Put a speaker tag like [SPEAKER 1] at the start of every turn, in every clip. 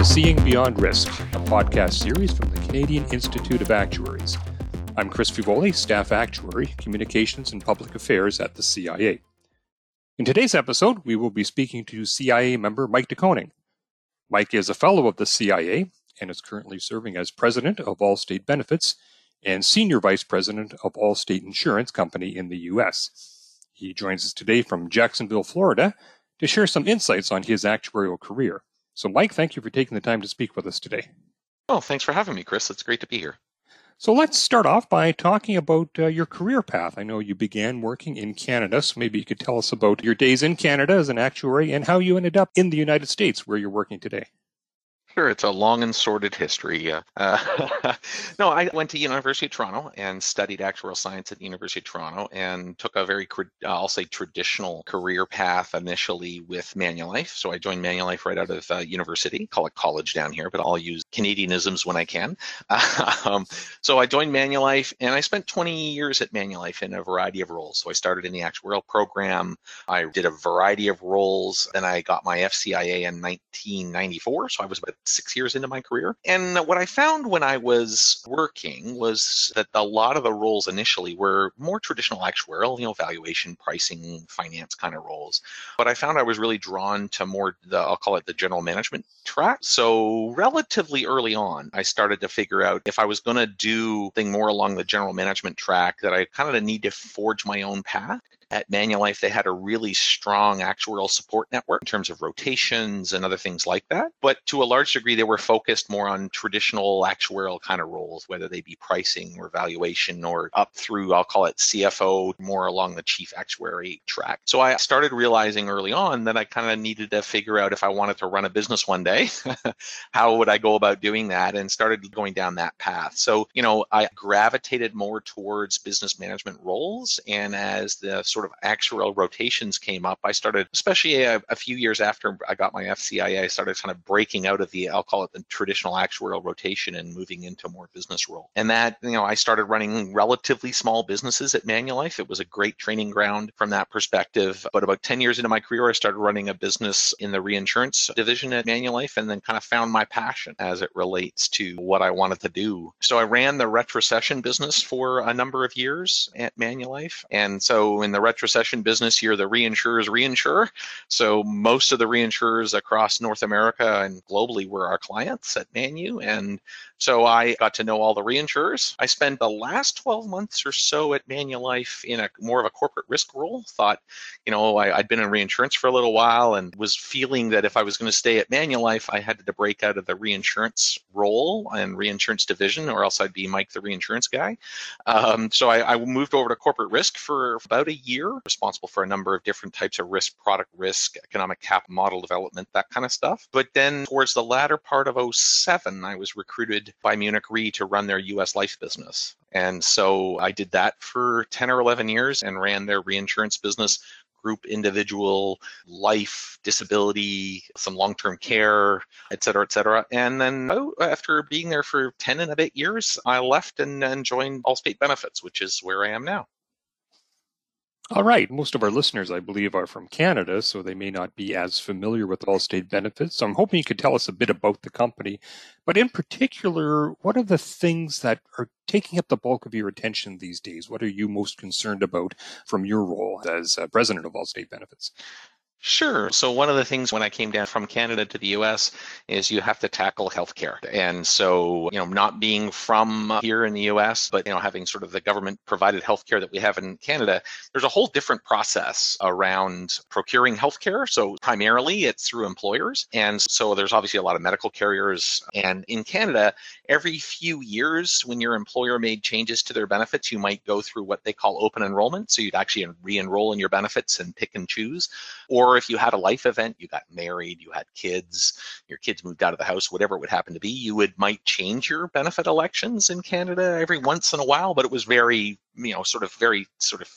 [SPEAKER 1] to Seeing Beyond Risk, a podcast series from the Canadian Institute of Actuaries. I'm Chris Fievoli, Staff Actuary, Communications and Public Affairs at the CIA. In today's episode, we will be speaking to CIA member Mike DeConing. Mike is a fellow of the CIA and is currently serving as president of Allstate Benefits and senior vice president of Allstate Insurance Company in the U.S. He joins us today from Jacksonville, Florida, to share some insights on his actuarial career. So, Mike, thank you for taking the time to speak with us today.
[SPEAKER 2] Oh, thanks for having me, Chris. It's great to be here.
[SPEAKER 1] So, let's start off by talking about uh, your career path. I know you began working in Canada, so maybe you could tell us about your days in Canada as an actuary and how you ended up in the United States where you're working today.
[SPEAKER 2] Sure, it's a long and sordid history. Uh, no, I went to University of Toronto and studied actuarial science at the University of Toronto and took a very, I'll say, traditional career path initially with Manulife. So I joined Manulife right out of uh, university, call it college down here, but I'll use Canadianisms when I can. um, so I joined Manulife and I spent 20 years at Manulife in a variety of roles. So I started in the actuarial program. I did a variety of roles. Then I got my FCIA in 1994. So I was about six years into my career. And what I found when I was working was that a lot of the roles initially were more traditional actuarial, you know, valuation, pricing, finance kind of roles. But I found I was really drawn to more the, I'll call it the general management track. So relatively early on, I started to figure out if I was going to do thing more along the general management track that I kind of need to forge my own path at Manulife, they had a really strong actuarial support network in terms of rotations and other things like that. But to a large degree, they were focused more on traditional actuarial kind of roles, whether they be pricing or valuation or up through, I'll call it CFO, more along the chief actuary track. So I started realizing early on that I kind of needed to figure out if I wanted to run a business one day, how would I go about doing that and started going down that path. So, you know, I gravitated more towards business management roles. And as the sort sort of actuarial rotations came up, I started, especially a, a, few years after I got my FCIA, I started kind of breaking out of the, I'll call it the traditional actuarial rotation and moving into more business role. And that, you know, I started running relatively small businesses at Manulife. It was a great training ground from that perspective. But about 10 years into my career, I started running a business in the reinsurance division at Manulife and then kind of found my passion as it relates to what I wanted to do. So I ran the retrocession business for a number of years at Manulife. And so in the retrocession business here, the reinsurers reinsure. So most of the reinsurers across North America and globally were our clients at Manu. And so I got to know all the reinsurers. I spent the last 12 months or so at Manulife in a more of a corporate risk role. Thought, you know, I, had been in reinsurance for a little while and was feeling that if I was going to stay at Manulife, I had to break out of the reinsurance role and reinsurance division, or else I'd be Mike the reinsurance guy. Um, so I, I moved over to corporate risk for about a year, responsible for a number of different types of risk, product risk, economic cap model development, that kind of stuff. But then towards the latter part of 07, I was recruited by Munich Re to run their US life business. And so I did that for 10 or 11 years and ran their reinsurance business group individual life disability some long-term care et cetera et cetera and then after being there for 10 and a bit years i left and, and joined allstate benefits which is where i am now
[SPEAKER 1] all right. Most of our listeners, I believe, are from Canada, so they may not be as familiar with Allstate benefits. So I'm hoping you could tell us a bit about the company. But in particular, what are the things that are taking up the bulk of your attention these days? What are you most concerned about from your role as uh, president of Allstate Benefits?
[SPEAKER 2] Sure. So one of the things when I came down from Canada to the US is you have to tackle healthcare. And so, you know, not being from here in the US, but, you know, having sort of the government provided healthcare that we have in Canada, there's a whole different process around procuring healthcare. So primarily it's through employers. And so there's obviously a lot of medical carriers. And in Canada, every few years when your employer made changes to their benefits, you might go through what they call open enrollment. So you'd actually re-enroll in your benefits and pick and choose. Or or if you had a life event, you got married, you had kids, your kids moved out of the house, whatever it would happen to be, you would might change your benefit elections in Canada every once in a while, but it was very, you know, sort of very sort of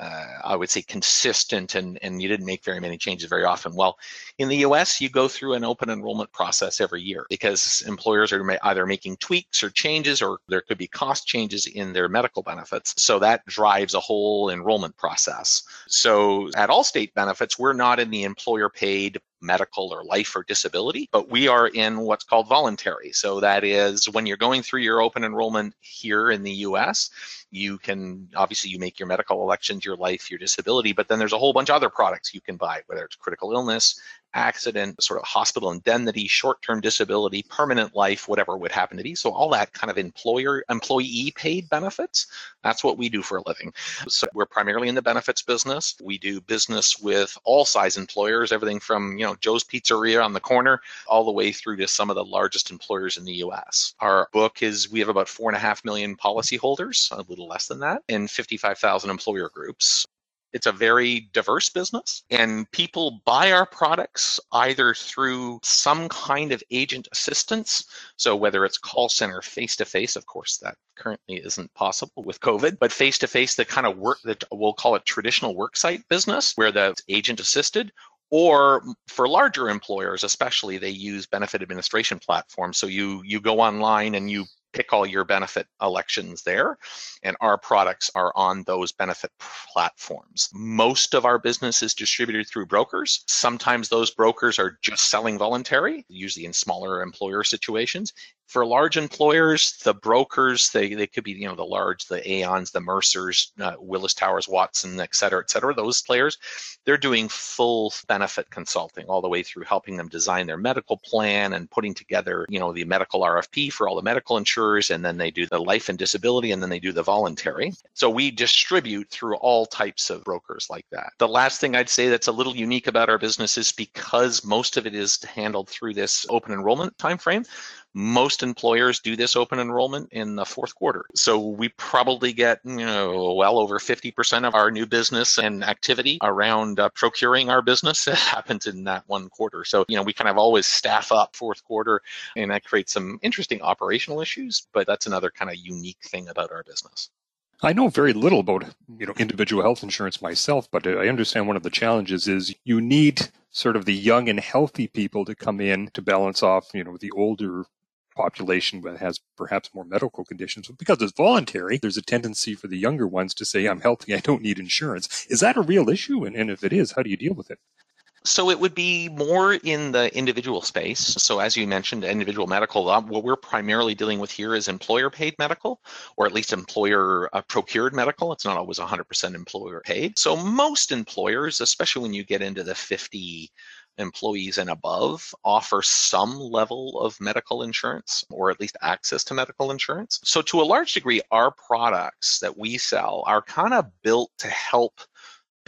[SPEAKER 2] uh, I would say consistent and, and you didn't make very many changes very often. Well, in the US, you go through an open enrollment process every year because employers are either making tweaks or changes or there could be cost changes in their medical benefits. So that drives a whole enrollment process. So at Allstate Benefits, we're not in the employer paid medical or life or disability, but we are in what's called voluntary. So that is when you're going through your open enrollment here in the US, you can obviously you make your medical elections, your life, your disability, but then there's a whole bunch of other products you can buy, whether it's critical illness, accident, sort of hospital indemnity, short-term disability, permanent life, whatever would happen to be. So all that kind of employer employee paid benefits, that's what we do for a living. So we're primarily in the benefits business. We do business with all size employers, everything from, you know, Joe's Pizzeria on the corner all the way through to some of the largest employers in the US. Our book is we have about four and a half million policyholders, a little less than that, and 55,000 employer groups. It's a very diverse business, and people buy our products either through some kind of agent assistance. So, whether it's call center face to face, of course, that currently isn't possible with COVID, but face to face, the kind of work that we'll call it traditional worksite business, where the agent assisted, or for larger employers especially they use benefit administration platforms so you you go online and you pick all your benefit elections there, and our products are on those benefit platforms. Most of our business is distributed through brokers. Sometimes those brokers are just selling voluntary, usually in smaller employer situations for large employers, the brokers, they, they could be, you know, the large, the Aons, the Mercers, uh, Willis Towers, Watson, et cetera, et cetera, those players, they're doing full benefit consulting all the way through helping them design their medical plan and putting together, you know, the medical RFP for all the medical insurers. And then they do the life and disability and then they do the voluntary. So we distribute through all types of brokers like that. The last thing I'd say that's a little unique about our business is because most of it is handled through this open enrollment timeframe, most employers do this open enrollment in the fourth quarter. So we probably get, you know, well over 50% of our new business and activity around uh, procuring our business happens in that one quarter. So, you know, we kind of always staff up fourth quarter and that creates some interesting operational issues, but that's another kind of unique thing about our business.
[SPEAKER 1] I know very little about you know individual health insurance myself, but I understand one of the challenges is you need sort of the young and healthy people to come in to balance off you know the older population that has perhaps more medical conditions. But because it's voluntary, there's a tendency for the younger ones to say, I'm healthy, I don't need insurance. Is that a real issue? And, and if it is, how do you deal with it?
[SPEAKER 2] So it would be more in the individual space. So as you mentioned, individual medical, uh, what we're primarily dealing with here is employer paid medical, or at least employer uh, procured medical. It's not always 100% employer paid. So most employers, especially when you get into the 50 employees and above offer some level of medical insurance or at least access to medical insurance. So, to a large degree, our products that we sell are kind of built to help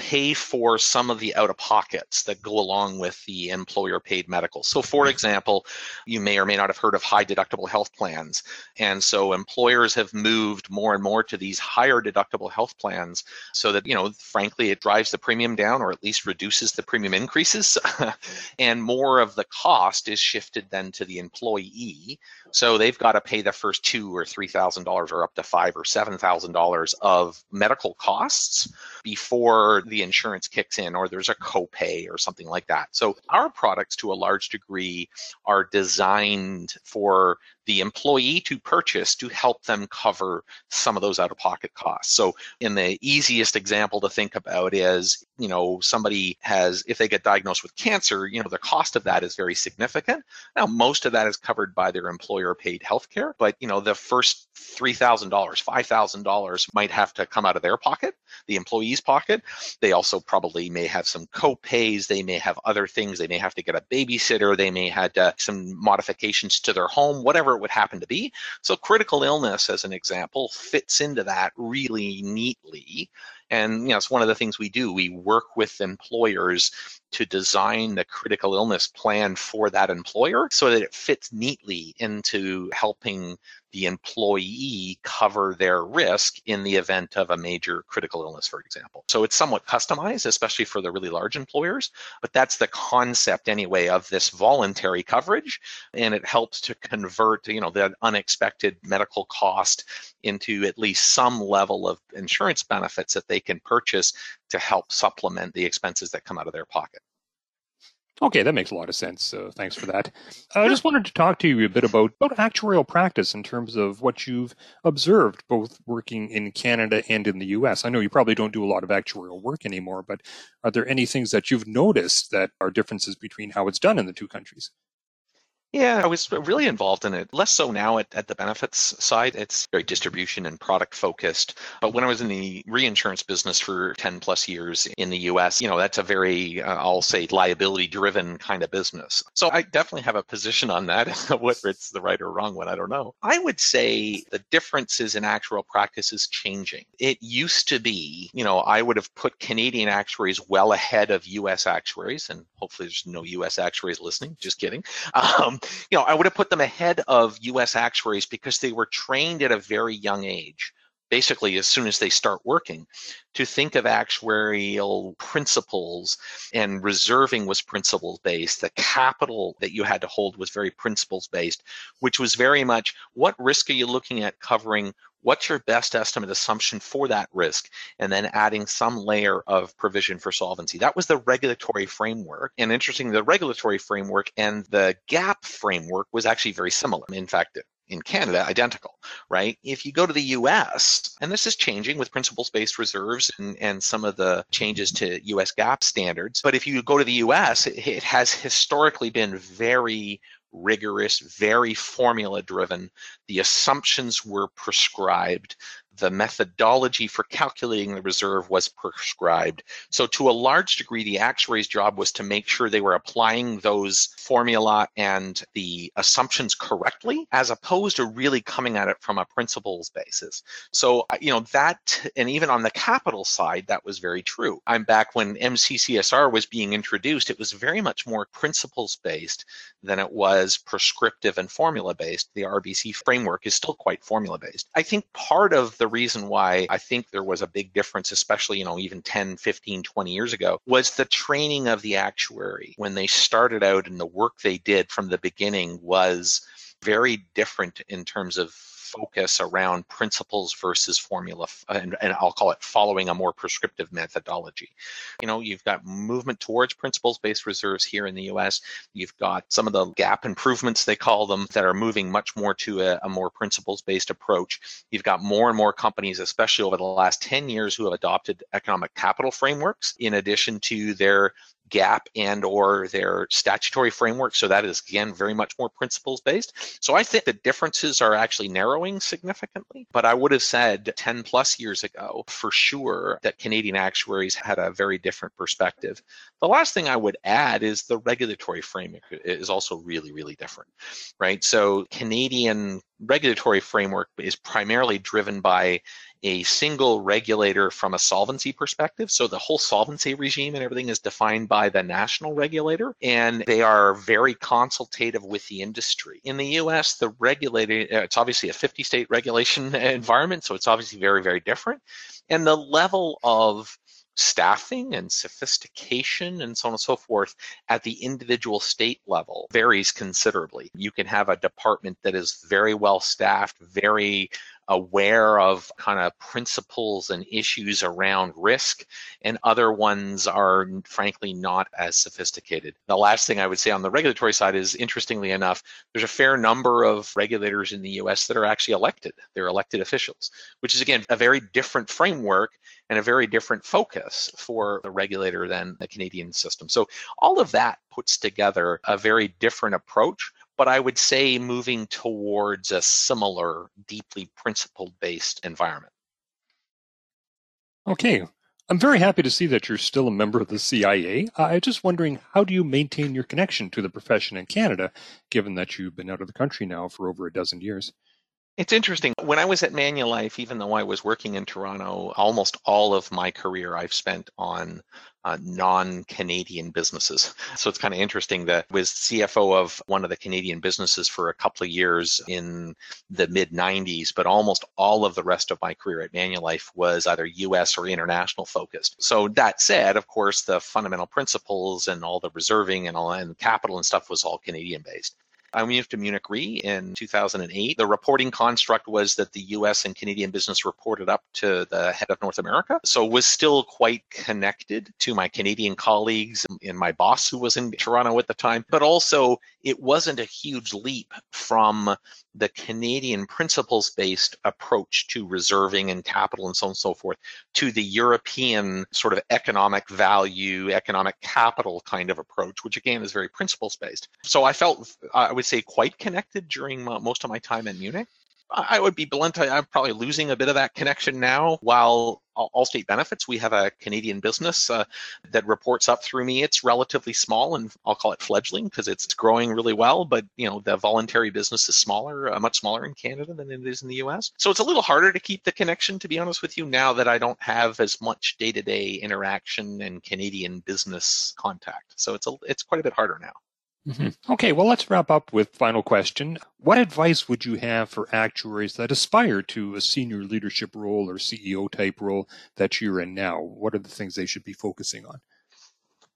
[SPEAKER 2] pay for some of the out of pockets that go along with the employer paid medical. So, for example, you may or may not have heard of high deductible health plans. And so, employers have moved more and more to these higher deductible health plans so that, you know, frankly, it drives the premium down or at least reduces the premium increases. and more of the cost is shifted then to the employee. So, they've got to pay the first two or $3,000 or up to five or $7,000 of medical costs before the insurance kicks in or there's a copay or something like that. So our products to a large degree are designed for the employee to purchase to help them cover some of those out of pocket costs. So in the easiest example to think about is, you know, somebody has if they get diagnosed with cancer, you know, the cost of that is very significant. Now most of that is covered by their employer paid health care, but you know, the first $3,000, $5,000 might have to come out of their pocket, the employee's pocket. They also probably may have some co-pays. They may have other things. They may have to get a babysitter. They may have uh, some modifications to their home, whatever it would happen to be. So critical illness, as an example, fits into that really neatly. And you know, it's one of the things we do. We work with employers to design the critical illness plan for that employer so that it fits neatly into helping the employee cover their risk in the event of a major critical illness, for example. So it's somewhat customized, especially for the really large employers, but that's the concept anyway of this voluntary coverage. And it helps to convert, you know, that unexpected medical cost into at least some level of insurance benefits that they can purchase to help supplement the expenses that come out of their pocket.
[SPEAKER 1] Okay, that makes a lot of sense. Uh, thanks for that. I just wanted to talk to you a bit about, about actuarial practice in terms of what you've observed, both working in Canada and in the US. I know you probably don't do a lot of actuarial work anymore, but are there any things that you've noticed that are differences between how it's done in the two countries?
[SPEAKER 2] Yeah, I was really involved in it. Less so now at, at the benefits side. It's very distribution and product focused. But when I was in the reinsurance business for 10 plus years in the US, you know, that's a very, uh, I'll say, liability driven kind of business. So I definitely have a position on that. Whether it's the right or wrong one, I don't know. I would say the differences in actuarial practice is changing. It used to be, you know, I would have put Canadian actuaries well ahead of US actuaries, and hopefully there's no US actuaries listening. Just kidding. Um, you know, I would have put them ahead of US actuaries because they were trained at a very young age, basically as soon as they start working, to think of actuarial principles and reserving was principles based. The capital that you had to hold was very principles based, which was very much what risk are you looking at covering? what's your best estimate assumption for that risk and then adding some layer of provision for solvency that was the regulatory framework and interesting the regulatory framework and the GAAP framework was actually very similar in fact in Canada identical, right? If you go to the US, and this is changing with principles based reserves and, and some of the changes to US GAAP standards, but if you go to the US, it, it has historically been very rigorous, very formula driven. The assumptions were prescribed the methodology for calculating the reserve was prescribed. So to a large degree, the actuary's job was to make sure they were applying those formula and the assumptions correctly, as opposed to really coming at it from a principles basis. So, uh, you know, that, and even on the capital side, that was very true. I'm back when MCCSR was being introduced, it was very much more principles based than it was prescriptive and formula based. The RBC framework is still quite formula based. I think part of the reason why I think there was a big difference, especially, you know, even 10, 15, 20 years ago, was the training of the actuary. When they started out and the work they did from the beginning was very different in terms of focus around principles versus formula, uh, and, and I'll call it following a more prescriptive methodology. You know, you've got movement towards principles-based reserves here in the U.S. You've got some of the GAAP improvements, they call them, that are moving much more to a, a more principles-based approach. You've got more and more companies, especially over the last 10 years, who have adopted economic capital frameworks in addition to their GAAP and or their statutory framework. So that is again very much more principles based. So I think the differences are actually narrowing significantly. But I would have said 10 plus years ago for sure that Canadian actuaries had a very different perspective. The last thing I would add is the regulatory framework is also really, really different, right? So Canadian regulatory framework is primarily driven by a single regulator from a solvency perspective. So the whole solvency regime and everything is defined by the national regulator, and they are very consultative with the industry. In the US, the regulator, uh, it's obviously a 50 state regulation environment, so it's obviously very, very different. And the level of staffing and sophistication and so on and so forth at the individual state level varies considerably. You can have a department that is very well staffed, very aware of kind of principles and issues around risk, and other ones are frankly not as sophisticated. The last thing I would say on the regulatory side is interestingly enough, there's a fair number of regulators in the US that are actually elected. They're elected officials, which is again a very different framework and a very different focus for the regulator than the Canadian system. So all of that puts together a very different approach but I would say moving towards a similar, deeply principled based environment.
[SPEAKER 1] Okay. I'm very happy to see that you're still a member of the CIA. I'm just wondering, how do you maintain your connection to the profession in Canada, given that you've been out of the country now for over a dozen years?
[SPEAKER 2] It's interesting. When I was at Manulife, even though I was working in Toronto, almost all of my career I've spent on uh, non-Canadian businesses. So it's kind of interesting that I was CFO of one of the Canadian businesses for a couple of years in the mid 90s, but almost all of the rest of my career at Manulife was either US or international focused. So that said, of course, the fundamental principles and all the reserving and all and capital and stuff was all Canadian based. I moved to Munich Re in 2008. The reporting construct was that the US and Canadian business reported up to the head of North America. So was still quite connected to my Canadian colleagues and my boss who was in Toronto at the time. But also it wasn't a huge leap from the Canadian principles based approach to reserving and capital and so on and so forth to the European sort of economic value, economic capital kind of approach, which again is very principles based. So I felt, I would say, quite connected during most of my time in Munich. I would be blunt. I'm probably losing a bit of that connection now. While Allstate Benefits, we have a Canadian business uh, that reports up through me. It's relatively small, and I'll call it fledgling because it's growing really well. But you know, the voluntary business is smaller, uh, much smaller in Canada than it is in the U.S. So it's a little harder to keep the connection, to be honest with you, now that I don't have as much day-to-day interaction and Canadian business contact. So it's a, it's quite a bit harder now.
[SPEAKER 1] Mm-hmm. Okay, well, let's wrap up with final question. What advice would you have for actuaries that aspire to a senior leadership role or CEO type role that you're in now? What are the things they should be focusing on?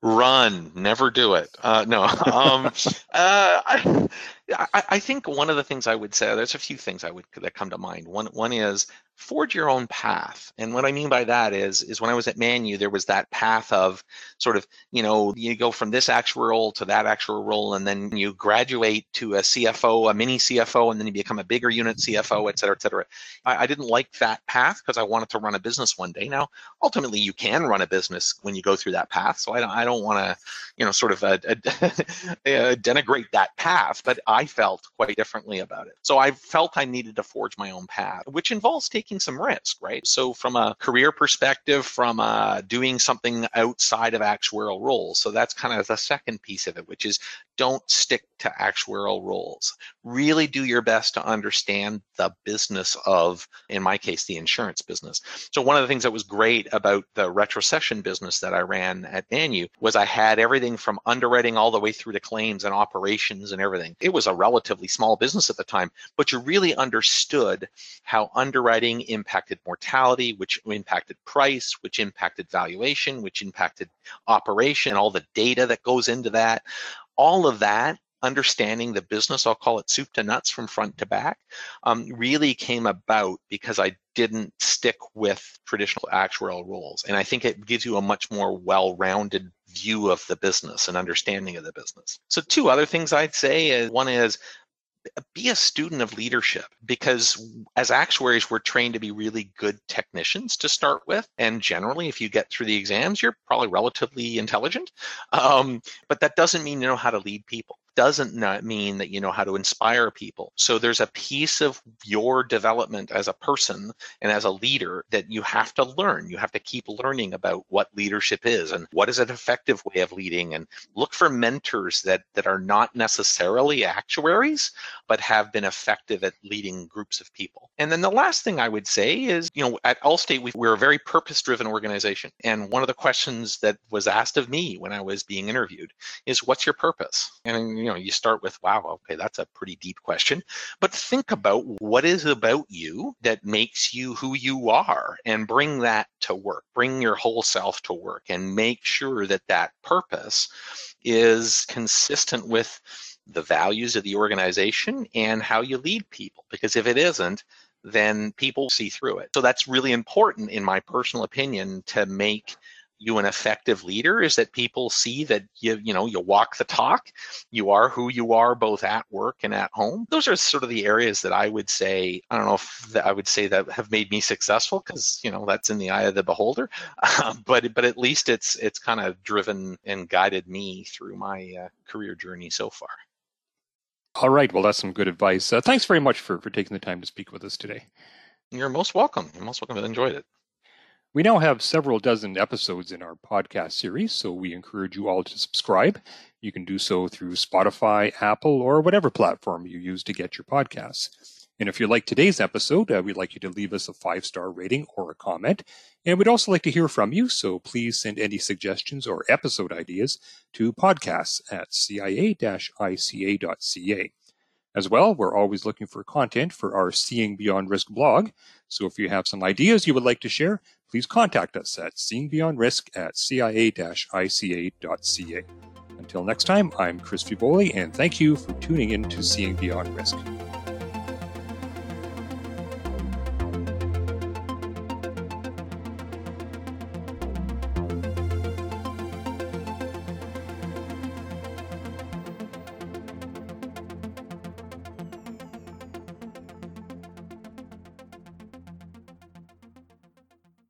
[SPEAKER 2] Run, never do it. Uh, no, um, uh, I, think one of the things I would say, there's a few things I would that come to mind. One, one is forge your own path. And what I mean by that is, is when I was at Manu, there was that path of sort of, you know, you go from this actual role to that actual role, and then you graduate to a CFO, a mini CFO, and then you become a bigger unit CFO, et cetera, et cetera. I, I didn't like that path because I wanted to run a business one day. Now, ultimately, you can run a business when you go through that path. So I don't, I don't want to, you know, sort of uh, uh, denigrate that path, but I felt quite differently about it. So I felt I needed to forge my own path, which involves taking taking some risk, right? So from a career perspective, from uh, doing something outside of actuarial roles. So that's kind of the second piece of it, which is don't stick to actuarial roles. Really do your best to understand the business of, in my case, the insurance business. So one of the things that was great about the retrocession business that I ran at Manu was I had everything from underwriting all the way through to claims and operations and everything. It was a relatively small business at the time, but you really understood how underwriting impacted mortality, which impacted price, which impacted valuation, which impacted operation, all the data that goes into that all of that understanding the business, I'll call it soup to nuts from front to back, um, really came about because I didn't stick with traditional actuarial roles. And I think it gives you a much more well rounded view of the business and understanding of the business. So, two other things I'd say is one is be a student of leadership because as actuaries we're trained to be really good technicians to start with and generally if you get through the exams you're probably relatively intelligent um, but that doesn't mean you know how to lead people doesn't not uh, mean that you know how to inspire people. So there's a piece of your development as a person and as a leader that you have to learn. You have to keep learning about what leadership is and what is an effective way of leading and look for mentors that that are not necessarily actuaries but have been effective at leading groups of people. And then the last thing I would say is, you know, at Allstate we, we're a very purpose-driven organization and one of the questions that was asked of me when I was being interviewed is what's your purpose? And you know, you start with, wow, okay, that's a pretty deep question. But think about what is about you that makes you who you are and bring that to work. Bring your whole self to work and make sure that that purpose is consistent with the values of the organization and how you lead people. Because if it isn't, then people see through it. So that's really important, in my personal opinion, to make you an effective leader is that people see that you you know you walk the talk you are who you are both at work and at home. Those are sort of the areas that i would say i don't know if i would say that have made me successful because you know that's in the eye of the beholder. Uh, but but at least it's it's kind of driven and guided me through my uh, career journey so far.
[SPEAKER 1] All right. Well that's some good advice. Uh, thanks very much for for taking the time to speak with us today.
[SPEAKER 2] You're most welcome. You're most welcome. I enjoyed it
[SPEAKER 1] we now have several dozen episodes in our podcast series, so we encourage you all to subscribe. You can do so through Spotify, Apple, or whatever platform you use to get your podcasts. And if you like today's episode, uh, we'd like you to leave us a five star rating or a comment. And we'd also like to hear from you, so please send any suggestions or episode ideas to podcasts at cia ica.ca. As well, we're always looking for content for our Seeing Beyond Risk blog. So if you have some ideas you would like to share, please contact us at seeingbeyondrisk at cia-ica.ca. Until next time, I'm Chris Fievoli, and thank you for tuning in to Seeing Beyond Risk.